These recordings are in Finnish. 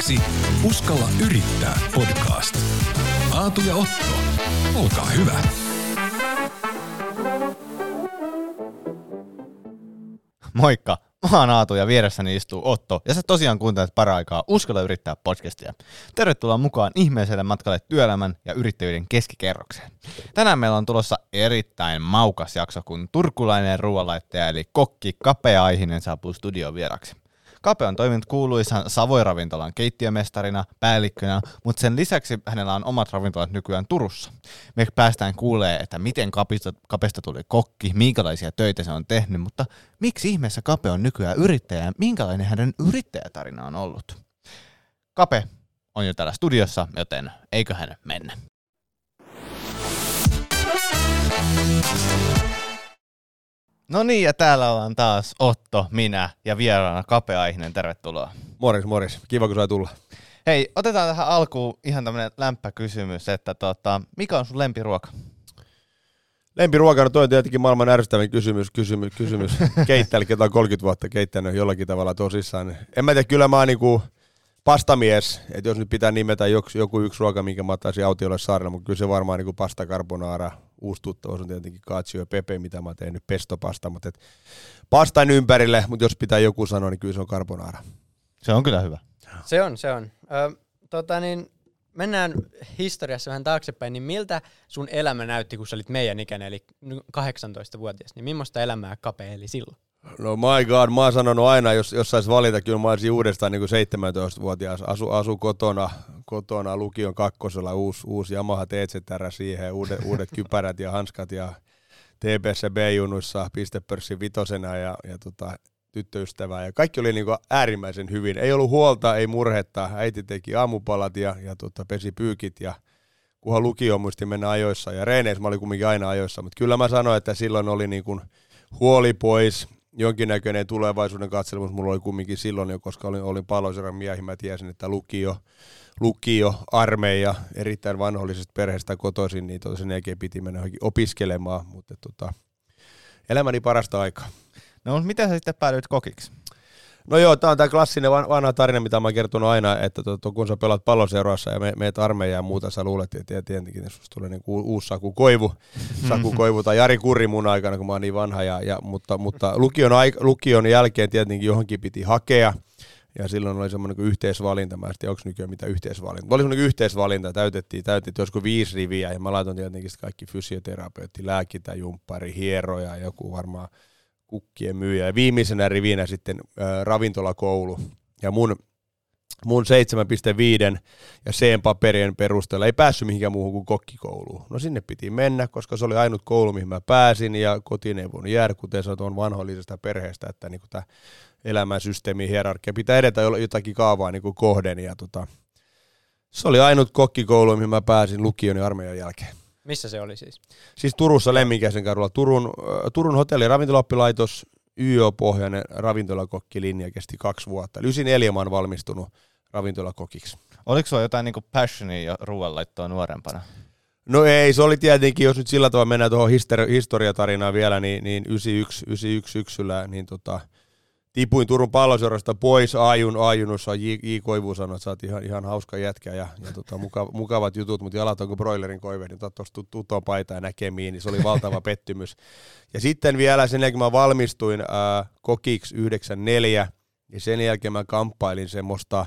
Seuraavaksi Uskalla yrittää podcast. Aatu ja Otto, olkaa hyvä. Moikka, mä oon Aatu ja vieressäni istuu Otto ja sä tosiaan kuuntelet paraikaa Uskalla yrittää podcastia. Tervetuloa mukaan ihmeiselle matkalle työelämän ja yrittäjyyden keskikerrokseen. Tänään meillä on tulossa erittäin maukas jakso, kun turkulainen ruoanlaittaja eli kokki Kapea Aihinen saapuu studioon vieraksi. Kape on toiminut kuuluisan Savoy-ravintolan keittiömestarina, päällikkönä, mutta sen lisäksi hänellä on omat ravintolat nykyään Turussa. Me päästään kuulee, että miten Kapesta, Kapesta tuli kokki, minkälaisia töitä se on tehnyt, mutta miksi ihmeessä Kape on nykyään yrittäjä ja minkälainen hänen yrittäjätarina on ollut. Kape on jo täällä studiossa, joten eiköhän mennä. No niin, ja täällä ollaan taas Otto, minä ja vieraana Kapeaihinen. Tervetuloa. Moris, moris. Kiva, kun sai tulla. Hei, otetaan tähän alkuun ihan tämmönen lämpäkysymys, että tota, mikä on sun lempiruoka? Lempiruoka, no toi on tietenkin maailman ärsyttävin kysymys, kysymys, kysymys. Keittäjälle, ketä on 30 vuotta keittänyt jollakin tavalla tosissaan. En mä tiedä, kyllä mä oon niinku pastamies, että jos nyt pitää nimetä joku, joku yksi ruoka, minkä mä ottaisin autiolle saarella, mutta kyllä se varmaan niinku pasta carbonara, uusi tuttavuus on tietenkin cacio ja pepe, mitä mä oon tehnyt, pestopasta, mutta et pastan ympärille, mutta jos pitää joku sanoa, niin kyllä se on carbonara. Se on kyllä hyvä. Se on, se on. Ö, tota niin, mennään historiassa vähän taaksepäin, niin miltä sun elämä näytti, kun sä olit meidän ikäinen, eli 18-vuotias, niin millaista elämää Kape eli silloin? No my god, mä oon sanonut aina, jos, jos sais valita, kyllä mä olisin uudestaan niin kuin 17-vuotias, asu, asu kotona, kotona lukion kakkosella, uusi, uusi Yamaha TZR siihen, uudet, uudet kypärät ja hanskat ja TPS B-junuissa pistepörssin vitosena ja, ja tota, tyttöystävää. Ja kaikki oli niin kuin äärimmäisen hyvin. Ei ollut huolta, ei murhetta, äiti teki aamupalat ja, ja tota, pesi pyykit ja kunhan lukio muisti mennä ajoissa. Ja reeneissä mä olin kumminkin aina ajoissa, mutta kyllä mä sanoin, että silloin oli niin kuin huoli pois, jonkinnäköinen tulevaisuuden katselemus mulla oli kumminkin silloin jo, koska olin, olin paloiseran miehi, mä tiesin, että lukio, lukio, armeija, erittäin vanhollisesta perheestä kotoisin, niin tota sen jälkeen piti mennä opiskelemaan, mutta tota, elämäni parasta aikaa. No mutta miten sä sitten päädyit kokiksi? No joo, tämä on tämä klassinen vanha tarina, mitä mä oon kertonut aina, että to, kun sä pelaat palloseurassa ja me, meet armeijaan ja muuta, sä luulet, että tietenkin, että susta tulee niinku uusi Saku Koivu, Saku Koivu tai Jari Kurri mun aikana, kun mä oon niin vanha, ja, ja, mutta, mutta lukion, lukion jälkeen tietenkin johonkin piti hakea, ja silloin oli semmoinen kuin yhteisvalinta, mä en tiedä, onko nykyään mitä yhteisvalinta. Oli semmoinen yhteisvalinta, täytettiin, täytettiin olisiko viisi riviä, ja mä laitoin tietenkin kaikki fysioterapeutti, lääkintä, jumppari, hieroja, joku varmaan kukkien myyjä. Ja viimeisenä rivinä sitten ää, ravintolakoulu. Ja mun, mun 7,5 ja C-paperien perusteella ei päässyt mihinkään muuhun kuin kokkikouluun. No sinne piti mennä, koska se oli ainut koulu, mihin mä pääsin, ja kotiin ei voinut jäädä, kuten sanotaan vanhollisesta perheestä, että niin tämä elämänsysteemi hierarkia pitää edetä jotakin kaavaa niin kohden. Ja tota, se oli ainut kokkikoulu, mihin mä pääsin lukion ja armeijan jälkeen. Missä se oli siis? Siis Turussa Lemminkäisen kadulla. Turun, äh, Turun hotelli ravintolaoppilaitos, YÖ-pohjainen ravintolakokkilinja kesti kaksi vuotta. 94 mä oon valmistunut ravintolakokiksi. Oliko sulla jotain niinku passionia jo ruoanlaittoa nuorempana? No ei, se oli tietenkin, jos nyt sillä tavalla mennään tuohon histori- historiatarinaan vielä, niin, niin 91, 91 syksyllä, niin tota, tipuin Turun palloseurasta pois Aajun, Aajunussa J. J. Koivu sanoi, että sä oot ihan, ihan hauska jätkä ja, ja tota, mukav, mukavat jutut, mutta jalat onko broilerin koive, niin tuosta tuton paita ja näkemiin, niin se oli valtava pettymys. Ja sitten vielä sen jälkeen, mä valmistuin ää, kokiksi 94, niin sen jälkeen mä kamppailin semmoista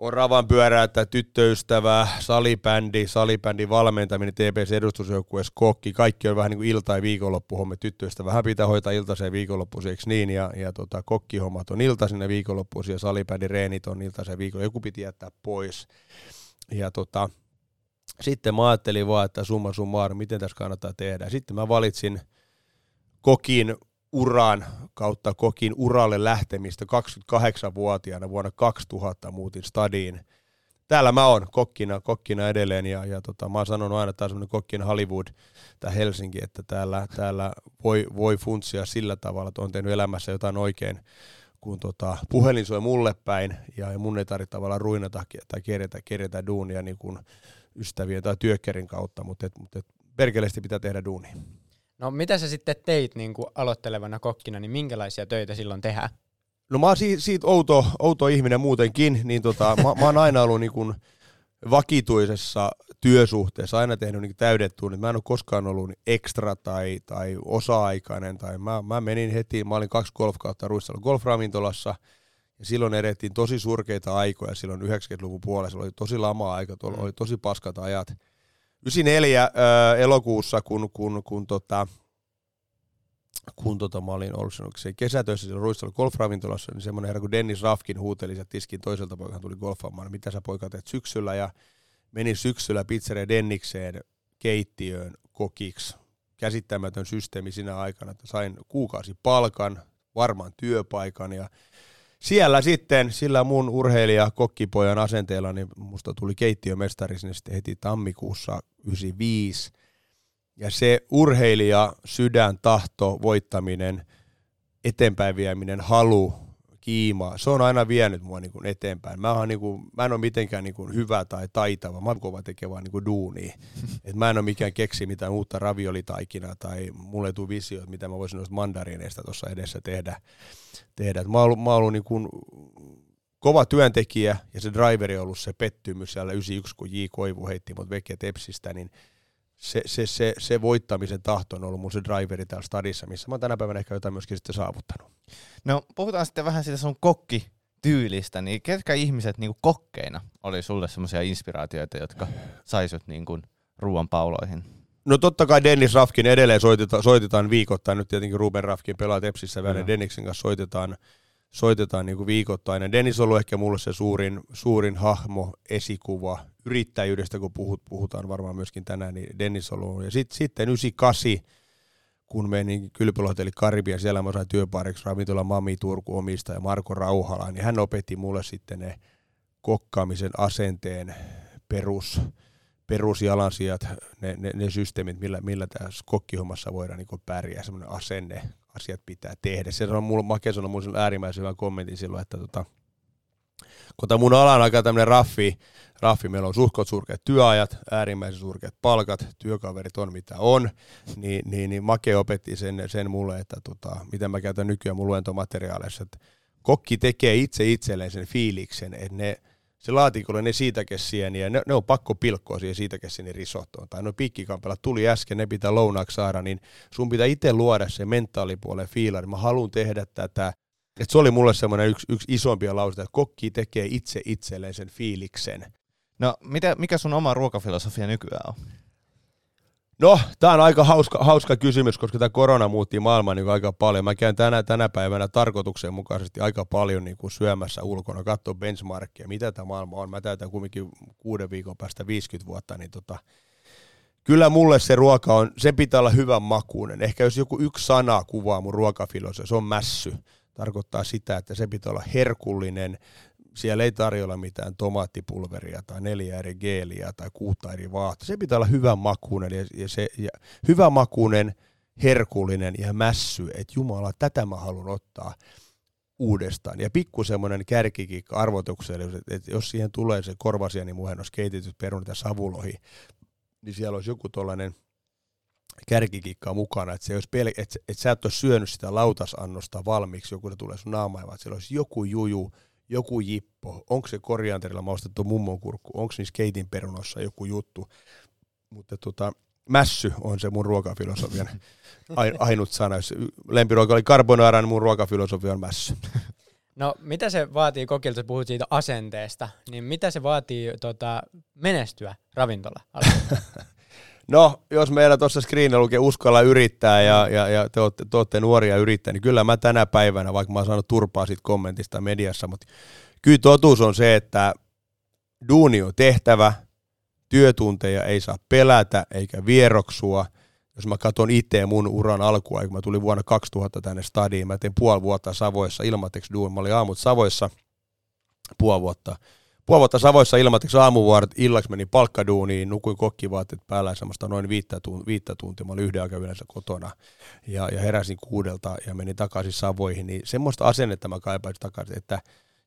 oravan pyöräyttä, tyttöystävää, salibändi, salibändin valmentaminen, TPS edustusjoukkueessa kokki, kaikki on vähän niin kuin ilta- ja viikonloppuhomme, tyttöystä vähän pitää hoitaa iltaisen viikonloppuiseksi niin, ja, ja tota, kokkihommat on iltaisin ja viikonloppuisin, ja salibändin reenit on iltaisen viikon, joku piti jättää pois. Ja tota, sitten mä ajattelin vaan, että summa summarum, miten tässä kannattaa tehdä. Sitten mä valitsin kokin uran kautta kokin uralle lähtemistä 28-vuotiaana vuonna 2000 muutin stadiin. Täällä mä oon kokkina, kokkina edelleen ja, ja tota, mä oon sanonut aina, että tämä on kokkina Hollywood tai Helsinki, että täällä, täällä voi, voi funtsia sillä tavalla, että on tehnyt elämässä jotain oikein, kun tota, puhelin soi mulle päin ja mun ei tarvitse tavallaan ruinata tai kerätä, kerätä duunia niin kuin ystävien tai työkkärin kautta, mutta, et, mutta et, perkeleesti pitää tehdä duunia. No mitä sä sitten teit niin kuin aloittelevana kokkina, niin minkälaisia töitä silloin tehdään? No mä oon siitä, siitä outo, outo ihminen muutenkin, niin tota, mä, mä oon aina ollut niin kuin vakituisessa työsuhteessa, aina tehnyt niin täydet tunnit. Mä en ole koskaan ollut ekstra tai, tai osa-aikainen. Tai mä, mä menin heti, mä olin kaksi golfkautta Ruissalla golfravintolassa, ja silloin edettiin tosi surkeita aikoja silloin 90-luvun puolella. Oli tosi lama aika, tuolla mm. oli tosi paskat ajat. 94 äh, elokuussa, kun, kun, kun tota, kun tota, mä olin ollut se kesätöissä siellä Ruistolla golfravintolassa, niin semmoinen herra kuin Dennis Rafkin huuteli sieltä tiskin toiselta poikalta tuli golfaamaan, mitä sä poika teet syksyllä, ja menin syksyllä pizzeria Dennikseen keittiöön kokiksi. Käsittämätön systeemi sinä aikana, että sain kuukausi palkan, varmaan työpaikan, ja siellä sitten sillä mun urheilija kokkipojan asenteella, niin musta tuli keittiömestari sinne sitten heti tammikuussa 95, ja se urheilija, sydän, tahto, voittaminen, eteenpäin vieminen, halu, kiima, se on aina vienyt mua niin kuin eteenpäin. Mä, niin kuin, mä en ole mitenkään niin kuin hyvä tai taitava, mä oon kova tekevä niin kuin duunia. Et mä en ole mikään keksi mitään uutta raviolitaikinaa tai mulle ei tule visio, mitä mä voisin noista mandariineista tuossa edessä tehdä. tehdä. Et mä oon ollut, mä oon ollut niin kuin kova työntekijä ja se driveri on ollut se pettymys siellä 91, kun J. Koivu heitti mut veke Tepsistä, niin – se, se, se, se voittamisen tahto on ollut mun se driveri täällä stadissa, missä mä oon tänä päivänä ehkä jotain myöskin sitten saavuttanut. No puhutaan sitten vähän siitä sun kokki tyylistä, niin ketkä ihmiset niin kokkeina oli sulle semmoisia inspiraatioita, jotka saisut niin kuin ruoan pauloihin? No totta kai Dennis Rafkin edelleen soitetaan, soitetaan viikoittain, nyt tietenkin Ruben Rafkin pelaa Tepsissä vähän, Denniksen kanssa soitetaan, soitetaan niin kuin viikoittain. Dennis on ollut ehkä mulle se suurin, suurin hahmo, esikuva, yrittäjyydestä, kun puhut, puhutaan varmaan myöskin tänään, niin Dennis on ollut. Ja sit, sitten 98, kun menin kylpylohteli Karibian, siellä mä sain työpariksi ravintola Mami Turku omista ja Marko Rauhala, niin hän opetti mulle sitten ne kokkaamisen asenteen perus, perusjalansijat, ne, ne, ne systeemit, millä, millä tässä kokkihommassa voidaan niin pärjää, semmoinen asenne, asiat pitää tehdä. Se on mulla, Make sanoi mun äärimmäisen hyvän kommentin silloin, että tota, kun tämä mun ala on aika tämmöinen raffi, raffi, meillä on suhkot surkeat työajat, äärimmäisen surkeat palkat, työkaverit on mitä on, niin, niin, niin Make opetti sen, sen mulle, että tota, miten mä käytän nykyään mun luentomateriaaleissa, että kokki tekee itse itselleen sen fiiliksen, että ne, se laatikolle ne siitäkessieniä, ne, ne on pakko pilkkoa siihen siitäkessieni risottoon. Tai no pikkikampella tuli äsken, ne pitää lounaaksi saada, niin sun pitää itse luoda se mentaalipuolen fiilari. Mä haluan tehdä tätä et se oli mulle semmoinen yksi, yksi isompia lauseita, että kokki tekee itse itselleen sen fiiliksen. No, mitä, mikä sun oma ruokafilosofia nykyään on? No, tämä on aika hauska, hauska kysymys, koska tämä korona muutti maailmaa niin aika paljon. Mä käyn tänä, tänä päivänä tarkoituksenmukaisesti aika paljon niin kuin syömässä ulkona, katsoa benchmarkkia, mitä tämä maailma on. Mä täytän kumminkin kuuden viikon päästä 50 vuotta, niin tota, kyllä mulle se ruoka on, se pitää olla hyvän makuinen. Ehkä jos joku yksi sana kuvaa mun ruokafilosofia, se on mässy tarkoittaa sitä, että se pitää olla herkullinen. Siellä ei tarjolla mitään tomaattipulveria tai neljä eri geeliä tai kuutta eri vaahtoa. Se pitää olla hyvän makuinen ja, ja, se, ja hyvän makuinen, herkullinen ja mässy, että Jumala, tätä mä haluan ottaa uudestaan. Ja pikku semmoinen kärkikikka arvotukselle, että jos siihen tulee se korvasieni muhennos, keitityt perunat ja savulohi, niin siellä olisi joku tuollainen – kärkikikkaa mukana, että, se olisi pel- että, että sä et ole syönyt sitä lautasannosta valmiiksi, joku tulee sun naamaan, vaan siellä olisi joku juju, joku jippo, onko se korianterilla maustettu mummon onko niissä keitin perunossa joku juttu, mutta tota, mässy on se mun ruokafilosofian ainut sana. Jos lempiruoka oli carbonara, niin mun ruokafilosofia on mässy. No mitä se vaatii kokilta, puhut siitä asenteesta, niin mitä se vaatii tota, menestyä ravintola No, jos meillä tuossa screenillä lukee uskalla yrittää ja, ja, ja te, olette, te olette nuoria yrittää, niin kyllä mä tänä päivänä, vaikka mä oon saanut turpaa siitä kommentista mediassa, mutta kyllä totuus on se, että duuni on tehtävä, työtunteja ei saa pelätä eikä vieroksua. Jos mä katson itse mun uran alkua, kun mä tulin vuonna 2000 tänne stadiin, mä tein puoli vuotta Savoissa ilmatteeksi duuni. Mä olin aamut Savoissa puoli vuotta vuotta Savoissa ilmatteeksi aamuvuorot, illaksi meni palkkaduuniin, nukuin kokkivaatteet päällä semmoista noin viittä, tuntia, viittä tuntia. Mä olin yhden aikaa yleensä kotona ja, ja heräsin kuudelta ja menin takaisin Savoihin. Niin semmoista asennetta mä kaipaisin takaisin, että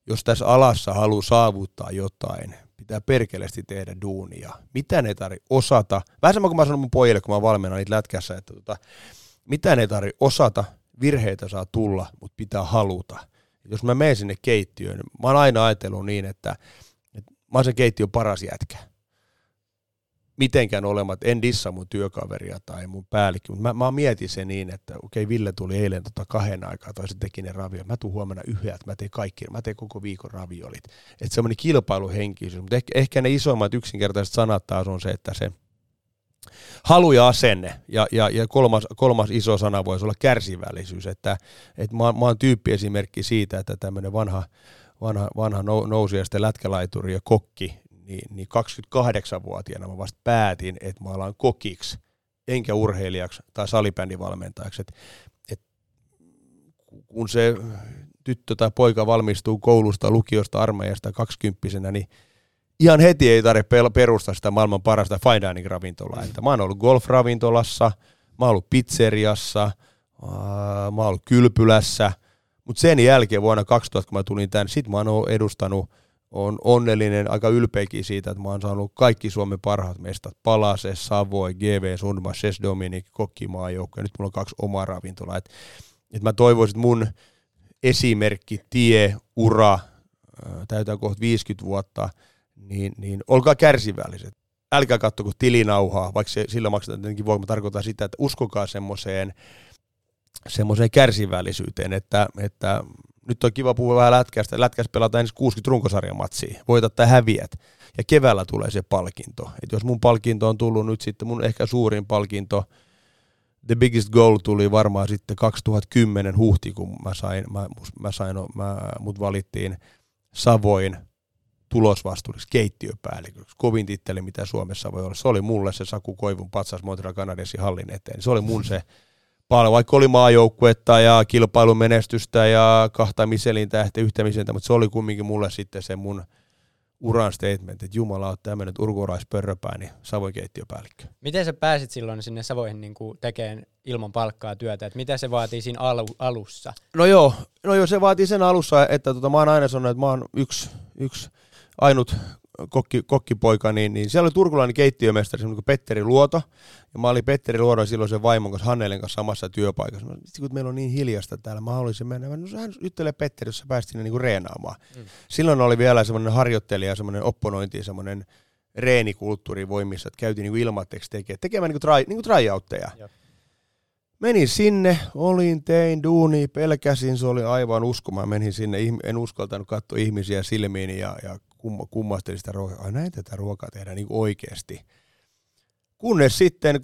jos tässä alassa haluaa saavuttaa jotain, pitää perkeleesti tehdä duunia. Mitä ne tarvitse osata? Vähän sama kuin mä sanon mun pojille, kun mä valmennan niitä lätkässä, että tota, mitä ne tarvitse osata, virheitä saa tulla, mutta pitää haluta. Jos mä menen sinne keittiöön, mä oon aina ajatellut niin, että mä oon sen keittiön paras jätkä. Mitenkään olemat, en dissa mun työkaveria tai mun päällikkö, mutta mä, mä mietin sen niin, että okei, Ville tuli eilen tota kahden aikaa, tai se teki ne raviolit. Mä tuun huomenna yhdet, mä teen kaikki, mä teen koko viikon raviolit. Että semmoinen kilpailuhenkisyys, mutta ehkä, ehkä ne isoimmat yksinkertaiset sanat taas on se, että se halu ja asenne. Ja, ja, ja kolmas, kolmas iso sana voisi olla kärsivällisyys. Että, että mä, mä oon tyyppiesimerkki siitä, että tämmöinen vanha, vanha, vanha nousija sitten lätkälaituri ja kokki, niin, niin 28-vuotiaana mä vasta päätin, että mä alan kokiksi, enkä urheilijaksi tai salibändivalmentajaksi. Et, et, kun se tyttö tai poika valmistuu koulusta, lukiosta, armeijasta kaksikymppisenä, niin ihan heti ei tarvitse perustaa sitä maailman parasta fine dining ravintolaa. Että mä oon ollut golfravintolassa, mä oon ollut pizzeriassa, mä oon ollut kylpylässä, mutta sen jälkeen vuonna 2000, kun mä tulin tänne, sit mä oon edustanut, on onnellinen, aika ylpeäkin siitä, että mä oon saanut kaikki Suomen parhaat mestat, Palase, Savoy, GV, Sundma, Ses Dominic, Kokkimaajoukko, ja nyt mulla on kaksi omaa ravintolaa. Et, et mä toivoisin, että mun esimerkki, tie, ura, täytää kohta 50 vuotta, niin, niin olkaa kärsivälliset. Älkää katsoko tilinauhaa, vaikka se, sillä maksetaan tietenkin voima tarkoittaa sitä, että uskokaa semmoiseen semmoiseen kärsivällisyyteen, että, että nyt on kiva puhua vähän lätkästä. Lätkässä pelataan ensin 60 runkosarjamatsia. Voitat tai häviät. Ja keväällä tulee se palkinto. Et jos mun palkinto on tullut nyt sitten, mun ehkä suurin palkinto, The Biggest Goal tuli varmaan sitten 2010 huhtikuun, mä sain, mä, mä sain, mä, mut valittiin Savoin tulosvastuulliseksi keittiöpäälliköksi. Kovin titteli, mitä Suomessa voi olla. Se oli mulle se Saku Koivun patsas Montreal Canadiensin hallin eteen. Se oli mun se paljon, vaikka oli maajoukkuetta ja kilpailumenestystä ja kahta Michelin tähtä, yhtä Michelin, mutta se oli kumminkin mulle sitten se mun uran statement, että Jumala on tämmöinen urkuraispörröpää, niin Savoin keittiöpäällikkö. Miten sä pääsit silloin sinne Savoihin niin tekemään ilman palkkaa työtä, että mitä se vaatii siinä alu, alussa? No joo, no joo, se vaatii sen alussa, että tota, mä oon aina sanonut, että mä oon yksi, yksi ainut kokki, kokkipoika, niin, niin siellä oli turkulainen keittiömestari, semmoinen kuin Petteri Luoto, ja mä olin Petteri Luodon silloin sen vaimon kanssa, Hannelen kanssa samassa työpaikassa. Mä, kun meillä on niin hiljasta täällä, mä haluaisin mennä. Mä, no hän juttelee Petteri, jos sä pääsit sinne niinku reenaamaan. Mm. Silloin oli vielä semmoinen harjoittelija, semmoinen opponointi, semmoinen reenikulttuuri voimissa, että käytiin niinku ilmatteeksi tekemään, tekemään niinku, try, niinku tryoutteja. Jop. Menin sinne, olin, tein duuni, pelkäsin, se oli aivan uskomaan. Menin sinne, en uskaltanut katsoa ihmisiä silmiin ja, ja kummastelin sitä ruokaa. Ai näin tätä ruokaa tehdään niin oikeasti. Kunnes sitten 24.5.2001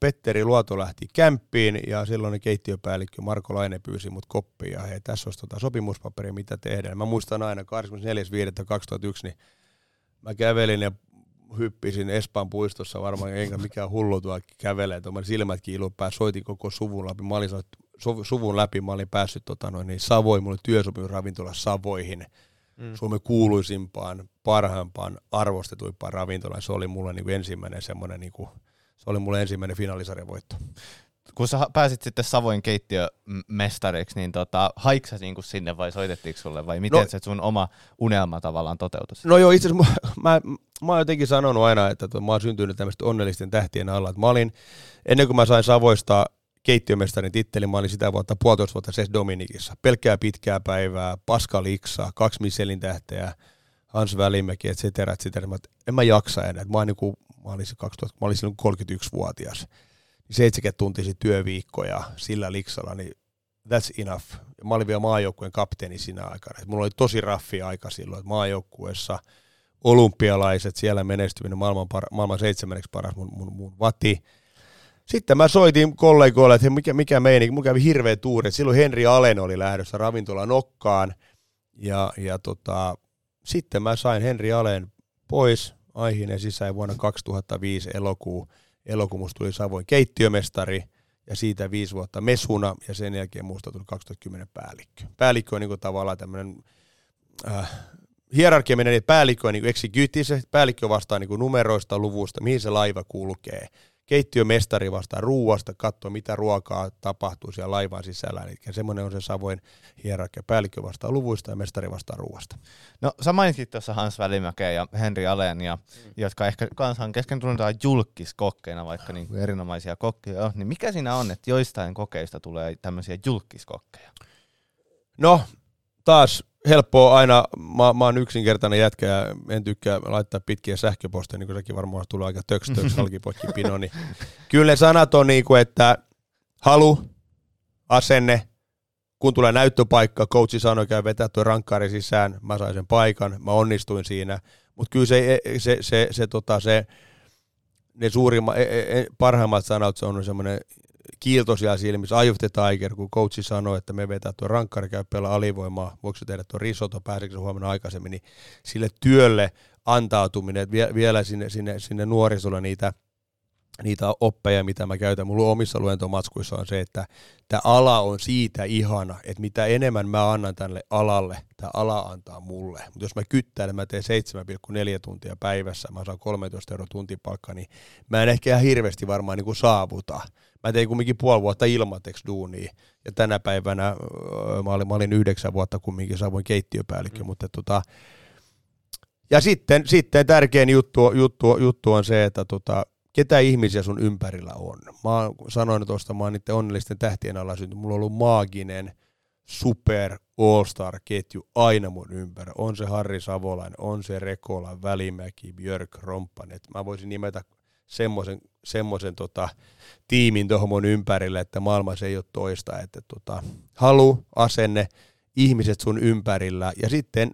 Petteri Luoto lähti kämppiin ja silloin keittiöpäällikkö Marko Laine pyysi mut koppia ja hei, tässä olisi tota sopimuspaperi, mitä tehdään. Mä muistan aina 24.5.2001, niin mä kävelin ja hyppisin Espan puistossa varmaan, enkä mikään hullu tuo kävelee, tuon silmät kiiluu pää, soitin koko suvun läpi, mä olin suvun läpi, mä olin päässyt tota noin, niin Savoin, mulle työsopimus ravintola Savoihin, mm. Suomen kuuluisimpaan, parhaimpaan, arvostetuimpaan ravintolaan. Se oli mulle niin kuin ensimmäinen semmoinen, niin kuin, se oli mulle ensimmäinen finaalisarjavoitto kun sä pääsit sitten Savoin keittiömestariksi, niin tota, haiksa niin sinne vai soitettiinko sulle vai miten no, se sun oma unelma tavallaan toteutui? No joo, itse asiassa mä, mä, mä oon jotenkin sanonut aina, että to, mä oon syntynyt tämmöistä onnellisten tähtien alla. Että mä olin, ennen kuin mä sain Savoista keittiömestarin titteli, mä olin sitä vuotta puolitoista vuotta Ses Dominikissa. Pelkkää pitkää päivää, Pascal Iksa, kaksi Michelin tähteä, Hans Välimäki, et cetera, et cetera. Mä, en mä jaksa enää. Mä, niin kuin, mä olin, 2000, mä olin silloin 31-vuotias. 70 tuntisia työviikkoja sillä liksalla, niin that's enough. Mä olin vielä maajoukkueen kapteeni siinä aikana. Et mulla oli tosi raffi aika silloin, että maajoukkueessa olympialaiset, siellä menestyminen maailman, par- maailman seitsemänneksi paras mun, mun, mun vati. Sitten mä soitin kollegoille, että mikä, mikä meini, mun kävi hirveä tuuri. Silloin Henri Alen oli lähdössä ravintola Nokkaan. Ja, ja tota, sitten mä sain Henri Alen pois Aihinen sisään vuonna 2005 elokuun elokuun tuli Savoin keittiömestari ja siitä viisi vuotta mesuna ja sen jälkeen muusta tuli 2010 päällikkö. Päällikkö on niin kuin tavallaan tämmöinen äh, hierarkia menee, että päällikkö on niin executive, päällikkö vastaa niin kuin numeroista, luvusta, mihin se laiva kulkee, keittiömestari vastaa ruuasta, katsoa mitä ruokaa tapahtuu siellä laivan sisällä. Eli semmoinen on se Savoin hierarkia. Päällikkö vastaa luvuista ja mestari vastaa ruuasta. No sä mainitsit tuossa Hans Välimäkeä ja Henri Alén, ja, mm. jotka ehkä kansan kesken tunnetaan julkiskokkeina, vaikka niin kuin erinomaisia kokkeja on. Niin mikä siinä on, että joistain kokeista tulee tämmöisiä julkiskokkeja? No, taas helppoa aina, mä, mä oon yksinkertainen jätkä ja en tykkää laittaa pitkiä sähköposteja, niin kuin sekin varmaan tulee aika töks töks pino, niin kyllä ne sanat on niin kuin, että halu, asenne, kun tulee näyttöpaikka, coachi sanoi, käy vetää tuo rankkaari sisään, mä sain sen paikan, mä onnistuin siinä, mutta kyllä se, se, se, se, se, tota, se ne suurimmat, e, e, e, parhaimmat sanat se on semmoinen kiiltoisia silmissä, Eye of the Tiger, kun coachi sanoi, että me vetää tuo rankkari, käy pelaa alivoimaa, voiko se tehdä tuo risotto, pääseekö se huomenna aikaisemmin, niin sille työlle antautuminen, että vielä sinne, sinne, sinne nuorisolle niitä, niitä oppeja, mitä mä käytän mun omissa luentomatskuissa on se, että tämä ala on siitä ihana, että mitä enemmän mä annan tälle alalle, tämä ala antaa mulle. Mutta jos mä kyttäilen, mä teen 7,4 tuntia päivässä, mä saan 13 euroa tuntipalkka, niin mä en ehkä ihan hirveästi varmaan niin kuin saavuta mä tein kumminkin puoli vuotta ilmateksi duunia, ja tänä päivänä mä olin, mä olin yhdeksän vuotta kumminkin Savoin keittiöpäällikkö, mm. mutta tota, ja sitten, sitten tärkein juttu, juttu, juttu on se, että tota, ketä ihmisiä sun ympärillä on. Mä sanoin tuosta, mä oon niiden onnellisten tähtien alla syntynyt. Mulla on ollut maaginen super all-star-ketju aina mun ympärillä. On se Harri Savolainen, on se Rekola, Välimäki, Björk, Romppan. Et mä voisin nimetä semmoisen semmoisen tota, tiimin tuohon mun ympärille, että maailmassa ei ole toista. Että tota, halu, asenne, ihmiset sun ympärillä ja sitten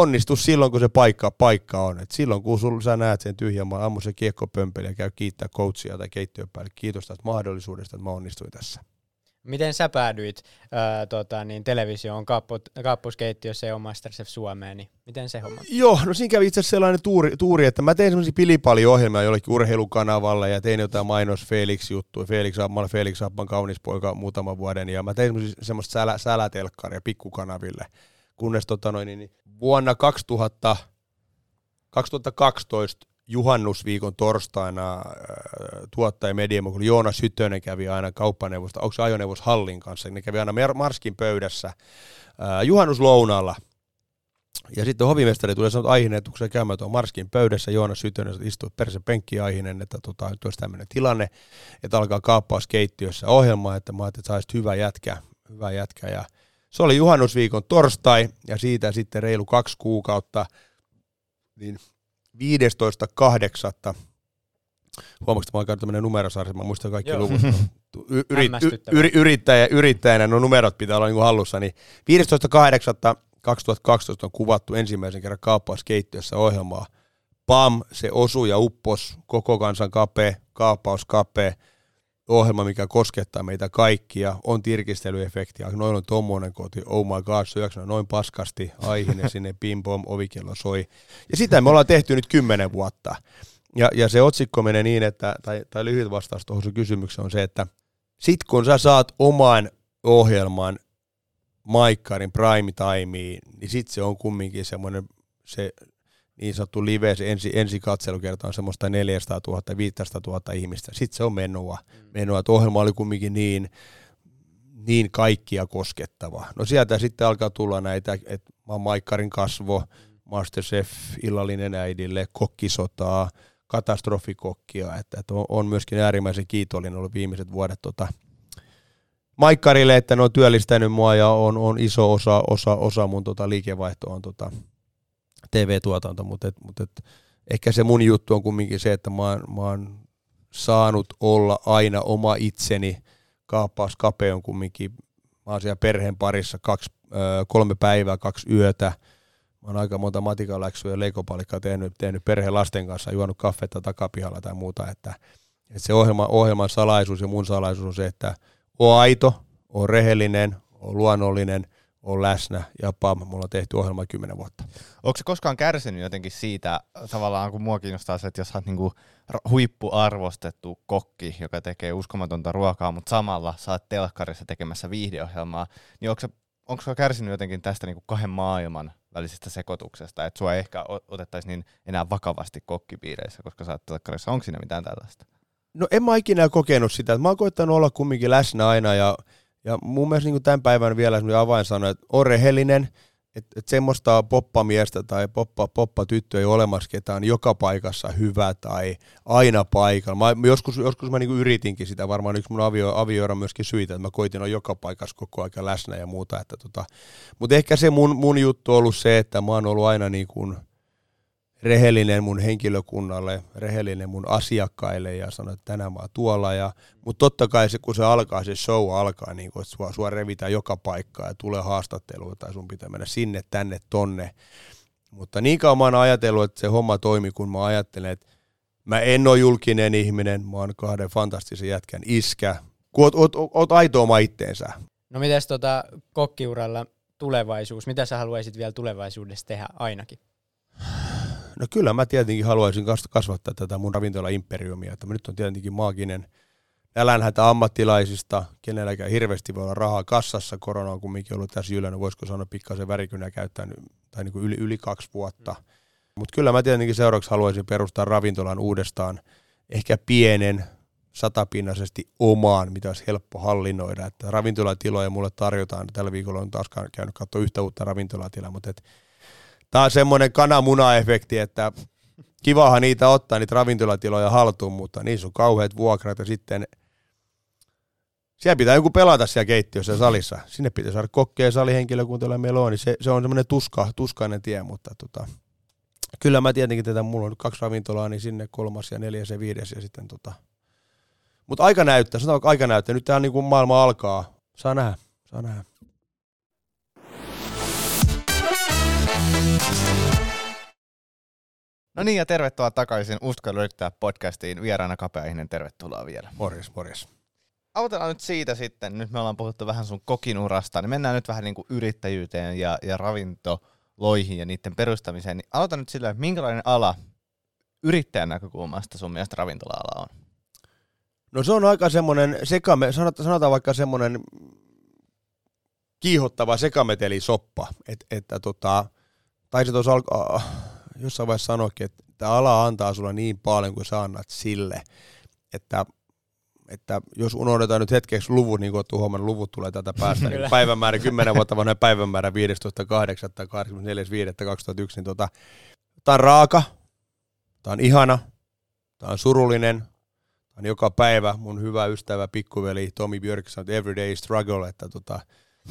onnistu silloin, kun se paikka, paikka on. Et silloin, kun sul, sä näet sen tyhjän, mä ammu se kiekkopömpeli ja käy kiittää coachia tai keittiöpäällikkö. Kiitos tästä mahdollisuudesta, että mä onnistuin tässä. Miten sä päädyit ää, tota, niin televisioon kappuskeittiössä ja Masterchef Suomeen, niin miten se homma? Joo, no siinä kävi itse asiassa sellainen tuuri, tuuri että mä tein semmoisia pilipaliohjelmia jollekin urheilukanavalle ja tein jotain mainos. Felix, mä olen Felix Appan kaunis poika muutaman vuoden ja mä tein semmoista sälä, sälätelkkaria pikkukanaville. Kunnes tota noin, niin vuonna 2000, 2012 juhannusviikon torstaina äh, tuottaja Mediamo, kun Joonas Hyttönen kävi aina kauppaneuvosta, onko se ajoneuvos Hallin kanssa, ne kävi aina Marskin pöydässä äh, juhannuslounaalla. Ja sitten hovimestari tuli sanoa, että Aihinen, että kun käymään tuon Marskin pöydässä, Joonas Hytönen istui perse penkki Aihinen, että tota, nyt olisi tämmöinen tilanne, että alkaa kaappaus keittiössä ohjelma, että mä ajattelin, että saisit hyvä jätkä, hyvä jätkä. Ja se oli juhannusviikon torstai, ja siitä sitten reilu kaksi kuukautta, niin 15.8. Huomaatko, että mä oon tämmöinen numerosarja, mä muistan kaikki Joo. luvut. Yrit, y, yrittäjä, yrittäjänä, no numerot pitää olla niin kuin hallussa, niin 15.8.2012 on kuvattu ensimmäisen kerran kaappauskeittiössä ohjelmaa. PAM, se osui ja uppos, koko kansan kape, kaappauskape, ohjelma, mikä koskettaa meitä kaikkia, on tirkistelyefektiä, noin on tommonen koti, oh my god, syöksä noin paskasti, aihinen sinne, pim pom, ovikello soi. Ja sitä me ollaan tehty nyt kymmenen vuotta. Ja, ja se otsikko menee niin, että, tai, tai lyhyt vastaus tuohon sun kysymykseen on se, että sit kun sä saat oman ohjelman Maikkarin prime timeen, niin sit se on kumminkin semmoinen se niin sanottu live, se ensi, ensi katselukerta on semmoista 400 000, 500 000 ihmistä. Sitten se on menua. Mm. menua. Että ohjelma oli kumminkin niin, niin kaikkia koskettava. No sieltä sitten alkaa tulla näitä, että Maikkarin kasvo, Masterchef, illallinen äidille, kokkisotaa, katastrofikokkia, että, että on myöskin äärimmäisen kiitollinen ollut viimeiset vuodet tota, Maikkarille, että ne on työllistänyt mua ja on, on iso osa, osa, osa mun tota liikevaihtoa on tota, TV-tuotanto, mutta, et, mutta et, ehkä se mun juttu on kumminkin se, että mä oon, mä oon saanut olla aina oma itseni. Kaappaus Kape on kumminkin, mä oon siellä perheen parissa kaksi, kolme päivää, kaksi yötä. Mä oon aika monta matikaläksyä ja leikopalikkaa tehnyt, tehnyt perheen lasten kanssa, juonut kaffetta takapihalla tai muuta. Että, että se ohjelma, ohjelman salaisuus ja mun salaisuus on se, että on aito, on rehellinen, on luonnollinen – on läsnä ja pam, mulla on tehty ohjelma kymmenen vuotta. Onko se koskaan kärsinyt jotenkin siitä, tavallaan kun mua kiinnostaa se, että jos olet niinku huippuarvostettu kokki, joka tekee uskomatonta ruokaa, mutta samalla saat telkkarissa tekemässä viihdeohjelmaa, niin onko se, onko se kärsinyt jotenkin tästä niinku kahden maailman välisestä sekoituksesta, että sua ei ehkä otettaisiin niin enää vakavasti kokkipiireissä, koska sä oot telkkarissa. Onko siinä mitään tällaista? No en mä ikinä kokenut sitä. Mä oon koittanut olla kumminkin läsnä aina ja, ja mun mielestä niin tämän päivän vielä avainsana, että on rehellinen, että et semmoista poppamiestä tai poppa, poppatyttöä ei ole olemassa, ketä on joka paikassa hyvä tai aina paikalla. Mä, joskus, joskus mä niinku yritinkin sitä, varmaan yksi mun avio, avioira myöskin syitä, että mä koitin olla joka paikassa koko ajan läsnä ja muuta. Että tota. Mutta ehkä se mun, mun juttu on ollut se, että mä oon ollut aina niin kuin – rehellinen mun henkilökunnalle, rehellinen mun asiakkaille ja sanoin, että tänään mä oon tuolla. Ja, mutta totta kai se, kun se alkaa, se show alkaa, niin kun, että sua, sua revitään joka paikkaa ja tulee haastattelua tai sun pitää mennä sinne, tänne, tonne. Mutta niin kauan mä oon ajatellut, että se homma toimi, kun mä ajattelen, että mä en ole julkinen ihminen, mä oon kahden fantastisen jätkän iskä. Kun oot, oot, oot, aito oma itteensä. No mites tota kokkiuralla tulevaisuus? Mitä sä haluaisit vielä tulevaisuudessa tehdä ainakin? No kyllä mä tietenkin haluaisin kasvattaa tätä mun ravintola-imperiumia, että nyt on tietenkin maaginen nälänhätä ammattilaisista, kenelläkään hirveästi voi olla rahaa kassassa, korona on kumminkin ollut tässä ylänä, voisiko sanoa pikkasen värikynä käyttää tai niin kuin yli, yli kaksi vuotta. Mm. Mutta kyllä mä tietenkin seuraavaksi haluaisin perustaa ravintolan uudestaan, ehkä pienen, satapinnaisesti omaan, mitä olisi helppo hallinnoida. Että ravintolatiloja mulle tarjotaan, tällä viikolla on taas käynyt katsoa yhtä uutta ravintolatilaa, mutta et Tämä on semmoinen kananmuna-efekti, että kivahan niitä ottaa, niitä ravintolatiloja haltuun, mutta niissä on kauheat vuokrat ja sitten siellä pitää joku pelata siellä keittiössä ja salissa. Sinne pitää saada kokkeja salihenkilökunta meillä on, niin se, se on semmoinen tuska, tuskainen tie, mutta tota, kyllä mä tietenkin tätä, mulla on nyt kaksi ravintolaa, niin sinne kolmas ja neljäs ja viides ja sitten tota. Mutta aika näyttää, sanotaanko aika näyttää, nyt tämä niin maailma alkaa, saa nähdä, saa nähdä. No niin, ja tervetuloa takaisin Uskalla yrittää podcastiin. Vieraana kapeaihinen, tervetuloa vielä. Morjes, morjes. Autellaan nyt siitä sitten, nyt me ollaan puhuttu vähän sun kokinurasta, niin mennään nyt vähän niin kuin yrittäjyyteen ja, ja ravintoloihin ja niiden perustamiseen. Niin aloita nyt sillä, että minkälainen ala yrittäjän näkökulmasta sun mielestä ravintola-ala on? No se on aika semmoinen, sekame, sanotaan, sanotaan vaikka semmoinen kiihottava sekametelisoppa, että, että tota, tai se tuossa alkaa, jossain vaiheessa sanoikin, että tämä ala antaa sulle niin paljon kuin sä annat sille, että että jos unohdetaan nyt hetkeksi luvut, niin kuin olette huomannut, luvut tulee tätä päästä, niin päivämäärä, 10 vuotta vanha päivämäärä 15.8.84.5.2001, niin tota, tämä on raaka, tämä on ihana, tämä on surullinen, tämä on joka päivä mun hyvä ystävä, pikkuveli Tomi Björk sanoi, everyday struggle, että tota,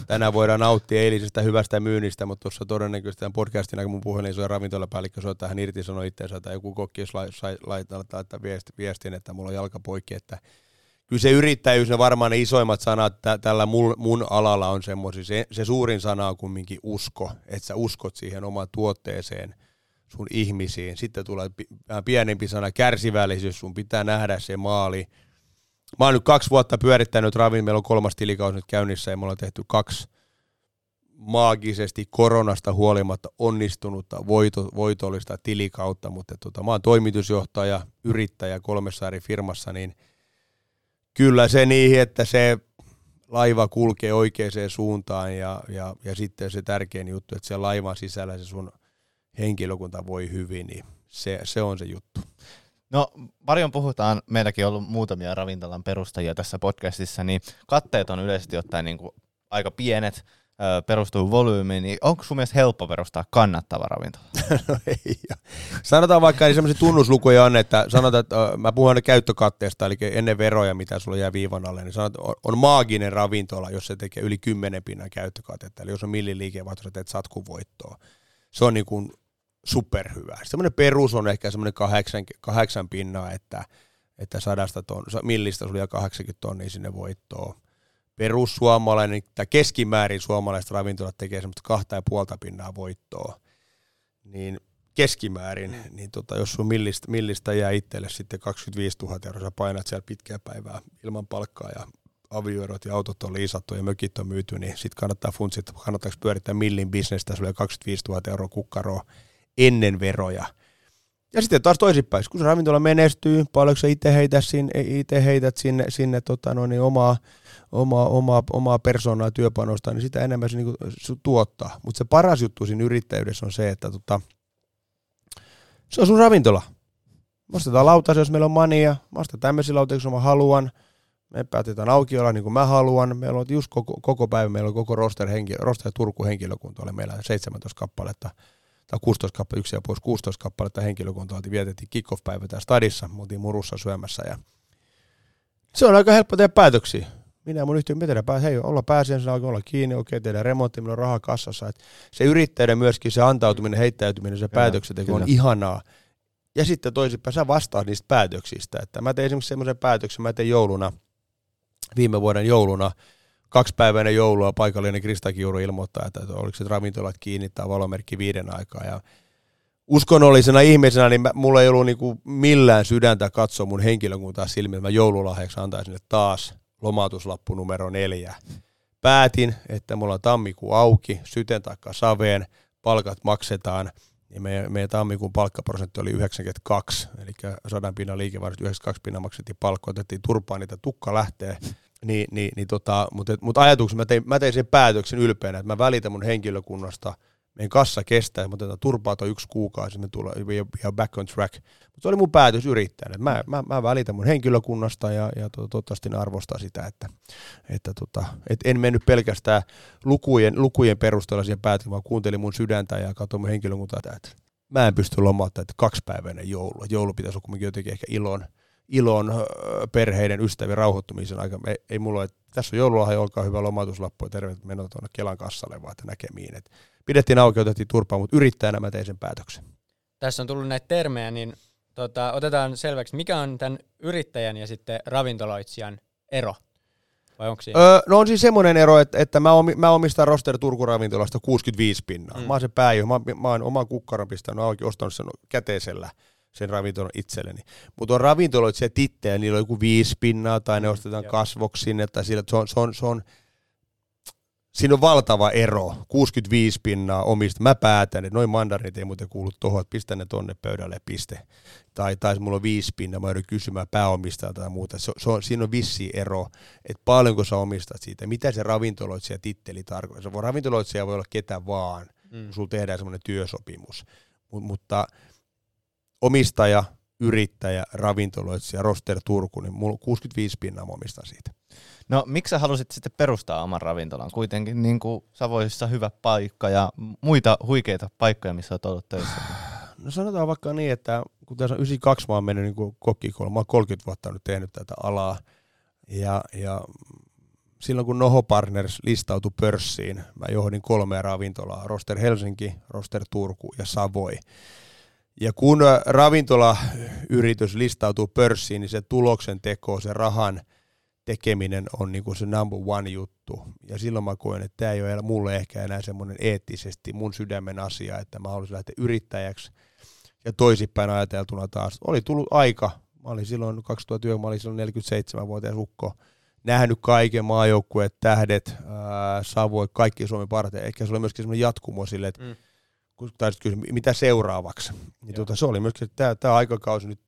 tänään voidaan nauttia eilisestä hyvästä myynnistä, mutta tuossa todennäköisesti tämän podcastin aikana mun puhelin soi ravintolapäällikkö soittaa, hän irtisanoi itseensä tai joku kokki, jos laittaa laittaa viestin, että mulla on jalka poikki, että kyllä se yrittäjyys, ne varmaan ne isoimmat sanat tä, tällä mun, mun alalla on semmoisia. Se, se suurin sana on kumminkin usko, että sä uskot siihen omaan tuotteeseen, sun ihmisiin. Sitten tulee pienempi sana kärsivällisyys, sun pitää nähdä se maali, Mä oon nyt kaksi vuotta pyörittänyt ravin, meillä on kolmas tilikaus nyt käynnissä ja me ollaan tehty kaksi maagisesti koronasta huolimatta onnistunutta voito, voitollista tilikautta, mutta tota, mä oon toimitusjohtaja, yrittäjä kolmessa eri firmassa, niin kyllä se niin, että se laiva kulkee oikeaan suuntaan ja, ja, ja sitten se tärkein juttu, että se laivan sisällä se sun henkilökunta voi hyvin, niin se, se on se juttu. No paljon puhutaan, meilläkin on ollut muutamia ravintolan perustajia tässä podcastissa, niin katteet on yleisesti ottaen niin kuin aika pienet, perustuu volyymiin, niin onko sun mielestä helppo perustaa kannattava ravintola? no ei. Sanotaan vaikka, niin sellaisia tunnuslukuja on, että sanotaan, että mä puhun aina käyttökatteesta, eli ennen veroja, mitä sulla jää viivan alle, niin sanotaan, on, on maaginen ravintola, jos se tekee yli 10 pinnan käyttökatetta, eli jos on milliliikevaihto, sä teet satkuvoittoa. Se on niin kuin superhyvä. Semmoinen perus on ehkä semmoinen kahdeksan, kahdeksan pinnaa, että, että sadasta ton, millistä sulla 80 tonnia sinne voittoon. Perus suomalainen, tai keskimäärin suomalaiset ravintolat tekee semmoista kahta ja puolta pinnaa voittoa. Niin keskimäärin, mm. niin tota, jos sun millistä, millistä jää itselle sitten 25 000 euroa, sä painat siellä pitkää päivää ilman palkkaa ja avioerot ja autot on liisattu ja mökit on myyty, niin sitten kannattaa funtsia, että kannattaako pyörittää millin bisnestä, sulle 25 000 euroa kukkaroa ennen veroja. Ja sitten taas toisinpäin, kun se ravintola menestyy, paljonko sä itse heität sinne, itse heität sinne, sinne tota no, niin omaa, omaa, omaa, omaa persoonaa työpanosta, niin sitä enemmän se niin tuottaa. Mutta se paras juttu siinä yrittäjyydessä on se, että tota, se on sun ravintola. Me ostetaan lautasia, jos meillä on mania. Mä ostan tämmöisiä lautasia, jos mä haluan. Me päätetään aukiolla niin kuin mä haluan. Meillä on just koko, koko päivä, meillä on koko roster, henki, roster Turku henkilökunta, oli meillä 17 kappaletta tai 16 kappaletta, yksi ja pois 16 kappaletta henkilökuntaa, oltiin vietettiin kick-off-päivä täällä stadissa, me oltiin murussa syömässä ja se on aika helppo tehdä päätöksiä. Minä ja mun yhtiö, me tehdään hei, olla pääsiäisenä, oikein olla kiinni, okei, tehdään remontti, meillä on rahaa kassassa. Et se yrittäjyyden myöskin, se antautuminen, heittäytyminen, se päätöksenteko on ihanaa. Ja sitten toisinpäin, sä vastaat niistä päätöksistä. Että mä tein esimerkiksi semmoisen päätöksen, mä tein jouluna, viime vuoden jouluna, kaksipäiväinen joulua paikallinen Krista Kiuru ilmoittaa, että oliko se ravintolat kiinni tai valomerkki viiden aikaa. Ja uskonnollisena ihmisenä, niin mä, mulla ei ollut niinku millään sydäntä katsoa mun henkilökuntaa silmiin, mä joululahjaksi antaisin ne taas lomautuslappu numero neljä. Päätin, että mulla on tammikuu auki, syten taikka saveen, palkat maksetaan, ja meidän, meidän tammikuun palkkaprosentti oli 92, eli sadan pinnan liikevaihdosta 92 pinnan maksettiin palkkoa, otettiin turpaan niitä tukka lähtee, niin, niin, niin tota, mutta, mutta ajatuksena mä tein, mä tein sen päätöksen ylpeänä, että mä välitän mun henkilökunnasta – meidän kassa kestää, mutta otetaan turpaa toi yksi kuukausi, me tullaan ja back on track. Mutta se oli mun päätös yrittäjänä. Mä, mä, mä, välitän mun henkilökunnasta ja, ja to, toivottavasti ne arvostaa sitä, että, että tota, et en mennyt pelkästään lukujen, lukujen perusteella siihen päätökseen, vaan kuuntelin mun sydäntä ja katsoin mun henkilökuntaa, että mä en pysty lomauttamaan, että kaksipäiväinen joulu. Joulu pitäisi olla kuitenkin jotenkin ehkä ilon, ilon perheiden, ystävien rauhoittumisen aika. Ei, ei mulla ole, tässä on joululahja, olkaa hyvä lomautuslappu ja terveet menoa tuonne Kelan kassalle, vaan että näkemiin. Että pidettiin auki, otettiin turpaa, mutta yrittäjänä mä tein sen päätöksen. Tässä on tullut näitä termejä, niin tota, otetaan selväksi, mikä on tämän yrittäjän ja sitten ravintoloitsijan ero? Vai onko siinä? Öö, no on siis semmoinen ero, että, että mä, omi, mä omistan Roster Turku ravintolasta 65 pinnaa. Mm. Mä oon se pääjö, mä, mä oon oman kukkaron pistänyt auki, ostanut sen käteisellä sen ravintolon itselleni. Mutta on ravintoloitsija tittejä, niillä on joku viisi pinnaa, tai ne ostetaan Joo. kasvoksi sinne, tai sillä, se on, se on, se on siinä on valtava ero, 65 pinnaa omista. Mä päätän, että noin mandarinit ei muuten kuulu tuohon, että pistän ne tonne pöydälle piste. Tai, tai mulla on viisi pinnaa, mä joudun kysymään pääomistajalta tai muuta. Se, se on, siinä on vissi ero, että paljonko sä omistat siitä, mitä se ravintoloitsija titteli tarkoittaa. Se voi, ravintoloitsija voi olla ketä vaan, mm. kun sulla tehdään semmoinen työsopimus. Mut, mutta omistaja, yrittäjä, ravintoloitsija, roster Turku, niin mulla 65 pinnaa mä omistan siitä. No miksi sä halusit sitten perustaa oman ravintolan? Kuitenkin niin kuin Savoissa hyvä paikka ja muita huikeita paikkoja, missä olet ollut töissä. No sanotaan vaikka niin, että kun tässä on 92 mä oon mennyt niin kokkikoulu, mä oon 30 vuotta nyt tehnyt tätä alaa. Ja, ja silloin kun Noho Partners listautui pörssiin, mä johdin kolmea ravintolaa, Roster Helsinki, Roster Turku ja Savoi. Ja kun ravintolayritys listautuu pörssiin, niin se tuloksen teko, se rahan – tekeminen on niin kuin se number one juttu. Ja silloin mä koen, että tämä ei ole mulle ehkä enää semmoinen eettisesti mun sydämen asia, että mä haluaisin lähteä yrittäjäksi. Ja toisinpäin ajateltuna taas, oli tullut aika, mä olin silloin 2009, mä olin silloin 47-vuotias ukko, nähnyt kaiken maajoukkueet, tähdet, ää, kaikki Suomen parteja. Ehkä se oli myöskin semmoinen jatkumo sille, että mm. Kun taisit kysyä, mitä seuraavaksi. Niin tuota, se oli myöskin, että tämä aikakausi nyt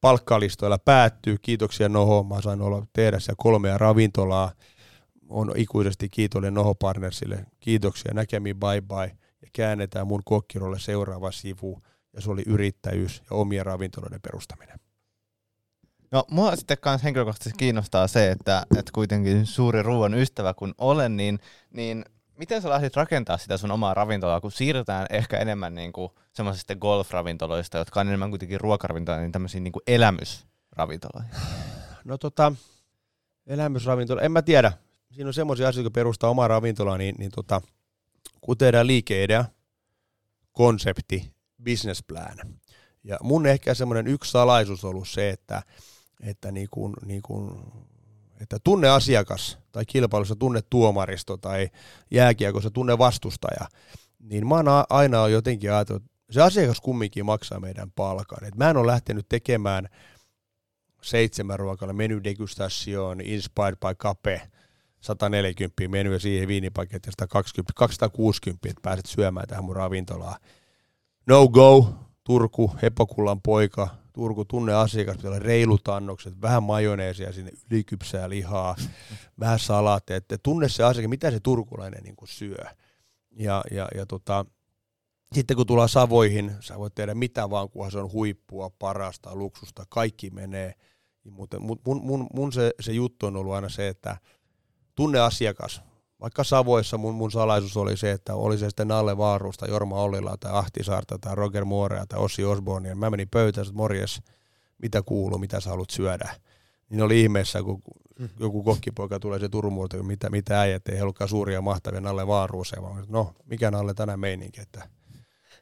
palkkalistoilla päättyy. Kiitoksia Noho, mä sain olla tehdä siellä kolmea ravintolaa. On ikuisesti kiitollinen Noho Partnersille. Kiitoksia, näkemiin, bye bye. Ja käännetään mun kokkirolle seuraava sivu. Ja se oli yrittäjyys ja omien ravintoloiden perustaminen. No mua sitten kanssa henkilökohtaisesti kiinnostaa se, että, että kuitenkin suuri ruoan ystävä kun olen, niin, niin miten sä lähdit rakentaa sitä sun omaa ravintolaa, kun siirrytään ehkä enemmän niin kuin semmoisista golfravintoloista, jotka on enemmän kuitenkin ruokaravintoloja, niin tämmöisiin niin elämysravintoloihin? No tota, elämysravintola, en mä tiedä. Siinä on semmoisia asioita, jotka perustaa omaa ravintolaa, niin, niin tota, kun tehdään liikeidea, konsepti, business plan. Ja mun ehkä semmoinen yksi salaisuus on ollut se, että, että niin kuin, niin kuin että tunne asiakas tai kilpailussa tunne tuomaristo tai jääkiekossa tunne vastustaja, niin mä oon aina jotenkin ajatellut, että se asiakas kumminkin maksaa meidän palkan. Et mä en ole lähtenyt tekemään seitsemän ruokalla menu degustation, inspired by Cape, 140 menu ja siihen viinipaketti 120, 260, että pääset syömään tähän mun ravintolaan. No go, Turku, Hepokullan poika, Turku tunne asiakas, pitää olla reilut annokset, vähän majoneesia sinne, ylikypsää lihaa, vähän salaatteja, että tunne se asiakas, mitä se turkulainen niin kuin syö. Ja, ja, ja tota, sitten kun tullaan Savoihin, sä voit tehdä mitä vaan, kunhan se on huippua, parasta, luksusta, kaikki menee. Mutta mun, mun, mun, se, se juttu on ollut aina se, että tunne asiakas. Vaikka Savoissa mun, mun salaisuus oli se, että oli se sitten Nalle Vaarusta, Jorma Ollila tai Ahti Saarta tai Roger Moorea tai Ossi Osborne. Mä menin pöytään, että morjes, mitä kuuluu, mitä sä haluat syödä. Niin oli ihmeessä, kun mm. joku kokkipoika tulee se Turun muoto, mitä, mitä äijät ei halukaan suuria mahtavia Nalle Vaaruuseen, vaan no, mikä Nalle tänään meininki, että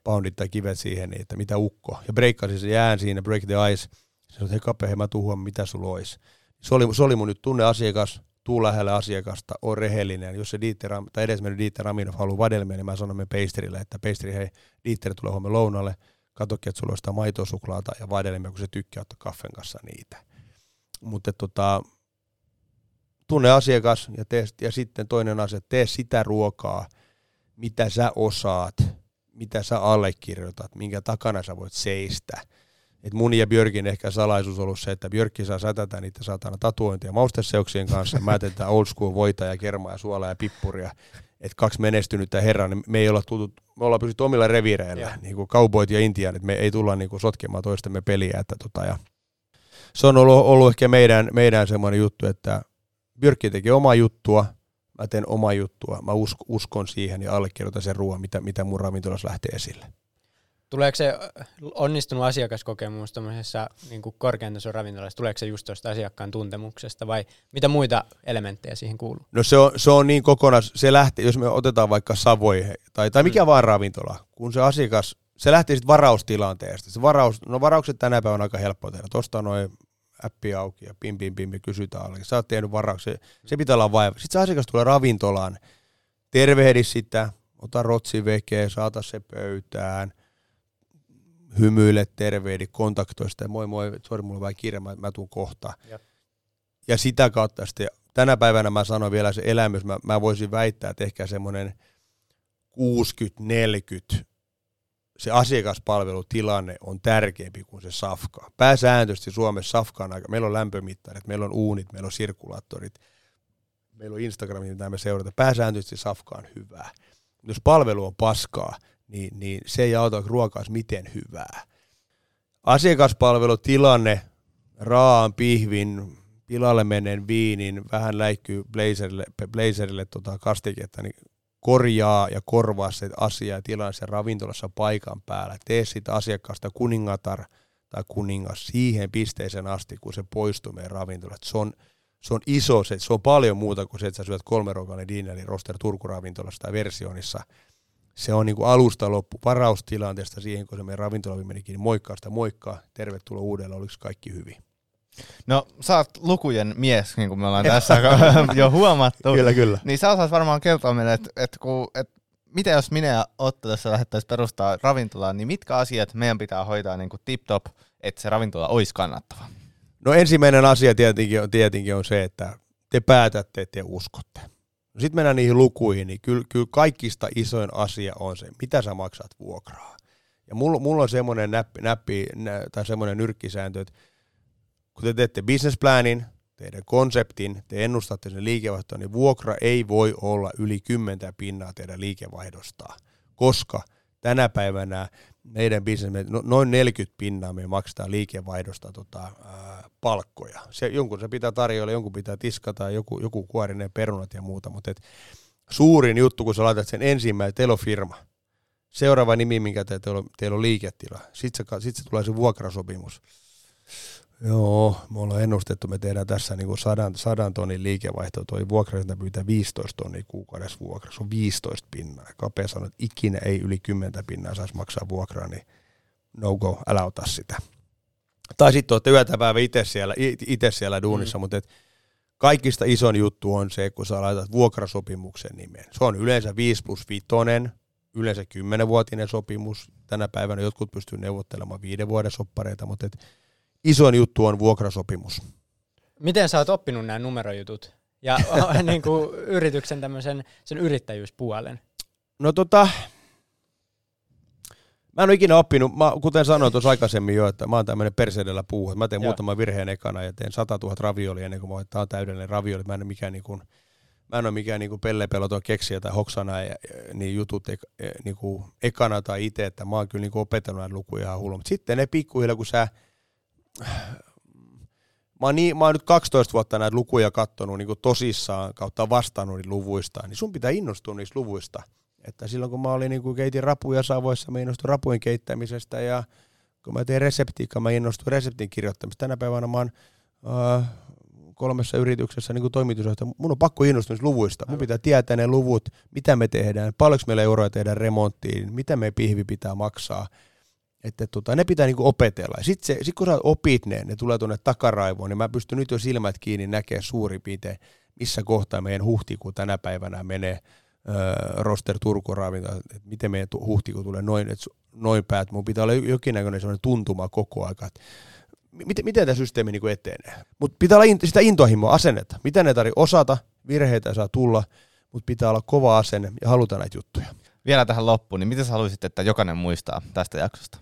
poundit tai kivet siihen, niin että mitä ukko. Ja breikkasi se jään siinä, break the ice. Se sanoi, että hei mä tuhuan, mitä sulla olisi. Se oli, se oli mun nyt tunne asiakas, tuu lähelle asiakasta, on rehellinen. Jos se Dieter, tai edesmennyt Dieter Raminov haluaa vadelmia, niin mä sanon me peisterille, että peisteri, hei, Dieter tulee huomenna lounalle, katsokin, että sulla on sitä maitosuklaata ja vadelmia, kun se tykkää ottaa kaffen kanssa niitä. Mutta tota, tunne asiakas ja, tee, ja sitten toinen asia, tee sitä ruokaa, mitä sä osaat, mitä sä allekirjoitat, minkä takana sä voit seistä. Et mun ja Björkin ehkä salaisuus on ollut se, että Björkki saa sätätä niitä saatana tatuointia mausteseuksien kanssa. Mä jätetään old school voita ja kermaa ja suolaa ja pippuria. Et kaksi menestynyttä herraa, niin me ei olla tullut, me ollaan pysytty omilla reviireillä, niin kuin cowboyt ja intiaanit. Me ei tulla niin kuin sotkemaan toistemme peliä. Että tota, ja se on ollut, ollut ehkä meidän, meidän semmoinen juttu, että Björkki teki omaa juttua, mä teen omaa juttua, mä usk, uskon siihen ja allekirjoitan sen ruoan, mitä, mitä mun ravintolassa lähtee esille. Tuleeko se onnistunut asiakaskokemus tämmöisessä niin korkean tason ravintolassa, tuleeko se just tuosta asiakkaan tuntemuksesta vai mitä muita elementtejä siihen kuuluu? No se on, se on niin kokonaan, se lähtee, jos me otetaan vaikka Savoi tai, tai mikä mm. vaan ravintola, kun se asiakas, se lähtee sitten varaustilanteesta. Se varaus, no varaukset tänä päivänä on aika helppo tehdä. Tuosta noin appi auki ja pim pim pim, kysytään alle. Sä oot tehnyt varauksen, se pitää olla vaiva. Sitten se asiakas tulee ravintolaan, tervehdi sitä, ota rotsi vekeä, saata se pöytään, hymyile, tervehdi, kontaktoi sitä, moi moi, sori mulla on vähän kiire, mä, mä tuun kohta. Ja. ja sitä kautta sitten, tänä päivänä mä sanon vielä se elämys, mä, mä voisin väittää, että ehkä semmoinen 60-40 se asiakaspalvelutilanne on tärkeämpi kuin se safka. Pääsääntöisesti Suomessa safka on aika, meillä on lämpömittarit, meillä on uunit, meillä on sirkulaattorit, meillä on Instagramia, mitä me seurata. Pääsääntöisesti safka on hyvää. Jos palvelu on paskaa, niin, niin se ei auta ruokaa miten hyvää. Asiakaspalvelutilanne, raan pihvin, pilalle menen viinin, vähän läikkyy blazerille, blazerille tota kastiketta, niin korjaa ja korvaa se asia ja tilaa se ravintolassa paikan päällä. Tee siitä asiakkaasta kuningatar tai kuningas siihen pisteeseen asti, kun se poistuu meidän ravintolasta. Se on, se on iso, se, se on paljon muuta kuin se, että sä syöt kolme ruokainen dineri roster Turku ravintolassa tai versionissa. Se on niin kuin alusta loppu varaustilanteesta siihen, kun se meidän ravintola menikin, niin moikkaa sitä moikkaa, tervetuloa uudelleen, oliko kaikki hyvin. No sä oot lukujen mies, niin kuin me ollaan tässä jo huomattu. Kyllä, kyllä. Niin sä osaat varmaan kertoa meille, että et et, mitä jos minä ja Otto tässä lähettäisiin perustaa ravintolaa, niin mitkä asiat meidän pitää hoitaa niin kuin tip-top, että se ravintola olisi kannattava? No ensimmäinen asia tietenkin on, tietenkin on se, että te päätätte, että te uskotte. No Sitten mennään niihin lukuihin, niin kyllä, kyllä kaikista isoin asia on se, mitä sä maksat vuokraa. Ja mulla, mulla on semmoinen näppi, näppi tai semmoinen nyrkkisääntö, että kun te teette businessplanin, teidän konseptin, te ennustatte sen liikevaihtoa, niin vuokra ei voi olla yli 10 pinnaa teidän liikevaihdosta, koska tänä päivänä meidän business, no, noin 40 pinnaa me maksetaan liikevaihdosta tota, ää, palkkoja. Se, jonkun se pitää tarjoilla, jonkun pitää tiskata, joku, joku kuorinen perunat ja muuta, mutta et, suurin juttu, kun sä laitat sen ensimmäinen, teillä on firma, seuraava nimi, minkä te, teillä, on, teillä on liiketila, sitten se, sit se tulee se vuokrasopimus Joo, me ollaan ennustettu, me tehdään tässä niin kuin sadan, sadan tonnin liikevaihto, toi vuokrasinta pyytää 15 tonnia kuukaudessa vuokra, se on 15 pinnaa. Kapea sanoi, että ikinä ei yli 10 pinnaa saisi maksaa vuokraa, niin no go, älä ota sitä. Tai sitten olette yötä päivä itse siellä, itse siellä duunissa, mm. mutta et kaikista ison juttu on se, kun sä laitat vuokrasopimuksen nimeen. Se on yleensä 5 plus 5, yleensä 10-vuotinen sopimus. Tänä päivänä jotkut pystyy neuvottelemaan viiden vuoden soppareita, mutta et isoin juttu on vuokrasopimus. Miten sä oot oppinut nämä numerojutut ja niin kuin yrityksen tämmöisen sen yrittäjyyspuolen? No tota, Mä en ole ikinä oppinut, mä, kuten sanoin tuossa aikaisemmin jo, että mä oon tämmöinen perseidellä puu. Mä teen muutaman virheen ekana ja teen 100 000 ravioli ennen kuin mä oon, on täydellinen ravioli. Mä en ole mikään niin kuin, mä en ole mikään niinku pellepeloton keksiä tai hoksana ja, niin jutut ek, e, niinku ekana tai itse, että mä oon kyllä niinku opetellut näitä lukuja ihan hullu. Mutta sitten ne pikkuhiljaa, kun sä mä oon, niin, mä oon nyt 12 vuotta näitä lukuja kattonut niin tosissaan kautta vastannut niitä luvuista, niin sun pitää innostua niistä luvuista. Että silloin kun mä olin niin kuin keitin rapuja Savoissa, mä innostuin rapujen keittämisestä ja kun mä tein reseptiikkaa, mä innostuin reseptin kirjoittamista. Tänä päivänä mä oon äh, kolmessa yrityksessä niin toimitusjohtaja. Mun on pakko innostua luvuista. Mun pitää tietää ne luvut, mitä me tehdään, paljonko meillä euroja tehdään remonttiin, mitä me pihvi pitää maksaa. Että tota, ne pitää niinku opetella. Sitten sit kun sä opit ne, ne tulee tuonne takaraivoon, niin mä pystyn nyt jo silmät kiinni näkemään suurin piirtein, missä kohtaa meidän huhtikuu tänä päivänä menee roster Turku että miten meidän huhtikuu tulee noin, että noin päät. Mun pitää olla jokinnäköinen sellainen tuntuma koko että miten, miten tämä systeemi niin etenee. Mutta pitää olla in, sitä intohimoa, asennetta. Mitä ne tarvitsee osata, virheitä saa tulla, mutta pitää olla kova asenne ja haluta näitä juttuja. Vielä tähän loppuun, niin miten sä haluaisit, että jokainen muistaa tästä jaksosta?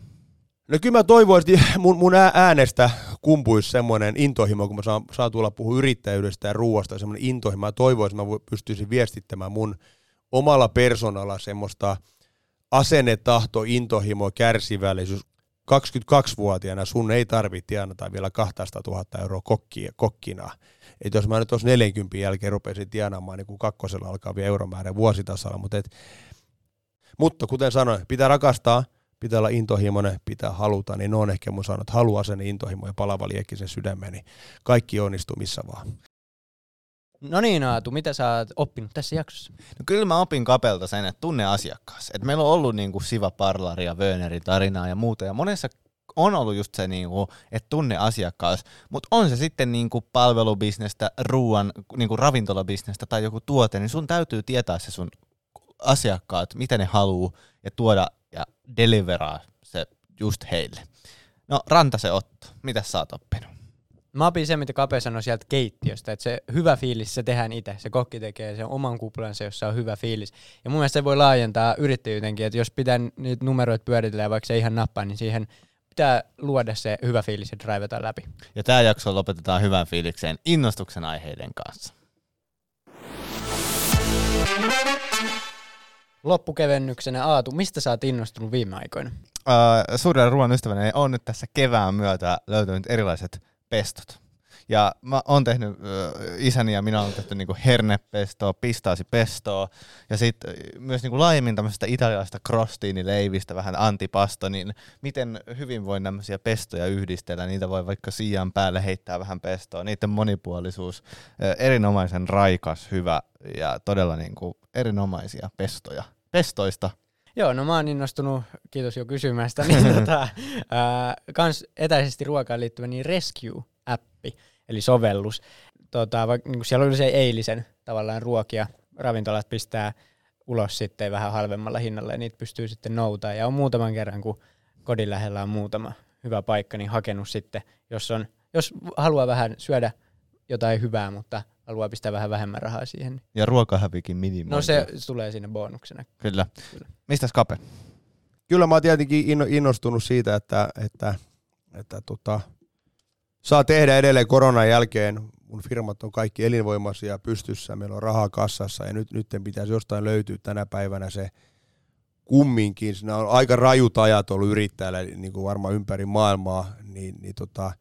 No kyllä mä toivoisin, että mun, mun äänestä kumpuisi semmoinen intohimo, kun mä saan, saan tulla puhua yrittäjyydestä ja ruoasta, semmoinen intohimo. Mä toivoisin, että mä pystyisin viestittämään mun omalla persoonalla semmoista asennetahto, intohimo, kärsivällisyys. 22-vuotiaana sun ei tarvitse tienata vielä 200 000 euroa kokkia, kokkina. Et jos mä nyt tuossa 40 jälkeen rupesin tienaamaan niin kuin kakkosella alkavia euromäärä vuositasalla, mutta, et, mutta kuten sanoin, pitää rakastaa, pitää olla intohimoinen, pitää haluta, niin ne on ehkä mun sanonut, haluaa sen intohimo ja palava liekki sen sydämeen, niin kaikki onnistuu missä vaan. No niin Aatu, mitä sä oot oppinut tässä jaksossa? No kyllä mä opin kapelta sen, että tunne asiakkaas. Et meillä on ollut niinku Siva Parlari ja Wönerin tarinaa ja muuta, ja monessa on ollut just se, niinku, että tunne asiakkaas, mutta on se sitten niinku palvelubisnestä, ruoan, niinku ravintolabisnestä tai joku tuote, niin sun täytyy tietää se sun asiakkaat, mitä ne haluaa ja tuoda deliveraa se just heille. No Rantase Otto, mitä sä oot oppinut? Mä opin se, mitä Kape sanoi sieltä keittiöstä, että se hyvä fiilis, se tehdään itse. Se kokki tekee sen oman kuplansa, jossa on hyvä fiilis. Ja mun mielestä se voi laajentaa yrittäjyytenkin, että jos pitää niitä numeroita pyöritellä ja vaikka se ihan nappaa, niin siihen pitää luoda se hyvä fiilis ja drivata läpi. Ja tämä jakso lopetetaan hyvän fiilikseen innostuksen aiheiden kanssa. Loppukevennyksenä Aatu, mistä sä oot innostunut viime aikoina? Uh, suurella ruoan ystävänä on nyt tässä kevään myötä löytynyt erilaiset pestot. Ja mä oon tehnyt, isäni ja minä olen tehty niinku hernepestoa, pistaasipestoa ja sitten myös niinku laajemmin tämmöisestä italialaista crostiinileivistä, vähän antipasto, niin miten hyvin voi tämmöisiä pestoja yhdistellä, niitä voi vaikka siian päälle heittää vähän pestoa, niiden monipuolisuus, erinomaisen raikas, hyvä ja todella niinku erinomaisia pestoja. Pestoista Joo, no mä oon innostunut, kiitos jo kysymästä, niin tota, ää, kans etäisesti ruokaan liittyvä niin Rescue-appi, eli sovellus. Tota, vaikka, niin siellä oli se eilisen tavallaan ruokia, ravintolat pistää ulos sitten vähän halvemmalla hinnalla ja niitä pystyy sitten noutaa. Ja on muutaman kerran, kun kodin lähellä on muutama hyvä paikka, niin hakenut sitten, jos, on, jos haluaa vähän syödä jotain hyvää, mutta haluaa pistää vähän vähemmän rahaa siihen. Ja ruokahävikin minimointi. No se tulee siinä bonuksena. Kyllä. Kyllä. Mistä Skape? Kyllä mä oon tietenkin innostunut siitä, että, että, että tota, saa tehdä edelleen koronan jälkeen. Mun firmat on kaikki elinvoimaisia pystyssä, meillä on rahaa kassassa ja nyt, nyt pitäisi jostain löytyä tänä päivänä se kumminkin. Siinä on aika rajut ajat ollut yrittäjällä niin kuin varmaan ympäri maailmaa, niin, niin tota,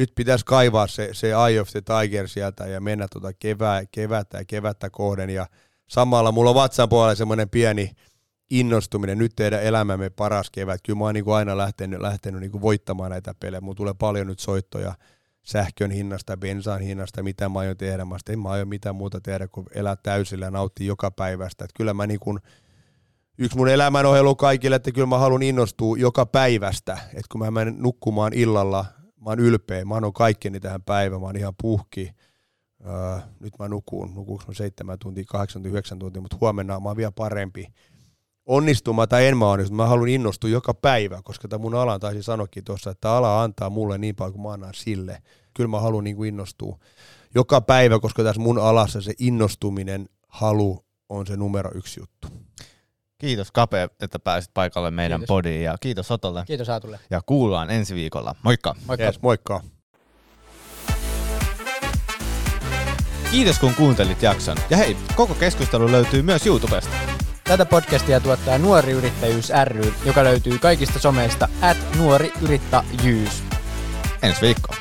nyt pitäisi kaivaa se, se Eye of the Tiger sieltä ja mennä tuota kevää, kevättä ja kevättä kohden. Ja samalla mulla on vatsan puolella semmoinen pieni innostuminen, nyt tehdä elämämme paras kevät. Kyllä mä oon niin kuin aina lähtenyt, lähtenyt niin kuin voittamaan näitä pelejä. Mulla tulee paljon nyt soittoja sähkön hinnasta, bensaan hinnasta, mitä mä aion tehdä. Mä en mä aion mitään muuta tehdä kuin elää täysillä ja nauttia joka päivästä. Että kyllä mä niin kuin, yksi mun elämän kaikille, että kyllä mä haluan innostua joka päivästä. Että kun mä menen nukkumaan illalla mä oon ylpeä, mä annan kaikkeni tähän päivään, mä oon ihan puhki. Öö, nyt mä nukuun, nukuuks mä seitsemän tuntia, kahdeksan tuntia, yhdeksän tuntia, mutta huomenna mä oon vielä parempi. Onnistuma tai en mä onnistu, mä haluan innostua joka päivä, koska tämä mun ala taisi sanokin tuossa, että ala antaa mulle niin paljon kuin mä annan sille. Kyllä mä haluan niin innostua joka päivä, koska tässä mun alassa se innostuminen, halu on se numero yksi juttu. Kiitos Kape, että pääsit paikalle meidän kiitos. podiin ja kiitos Otolle. Kiitos Aatulle. Ja kuullaan ensi viikolla. Moikka. Moikka. Yes, moikka. Kiitos kun kuuntelit jakson. Ja hei, koko keskustelu löytyy myös YouTubesta. Tätä podcastia tuottaa Nuori Yrittäjyys ry, joka löytyy kaikista someista at nuori yrittäjyys. Ensi viikkoon.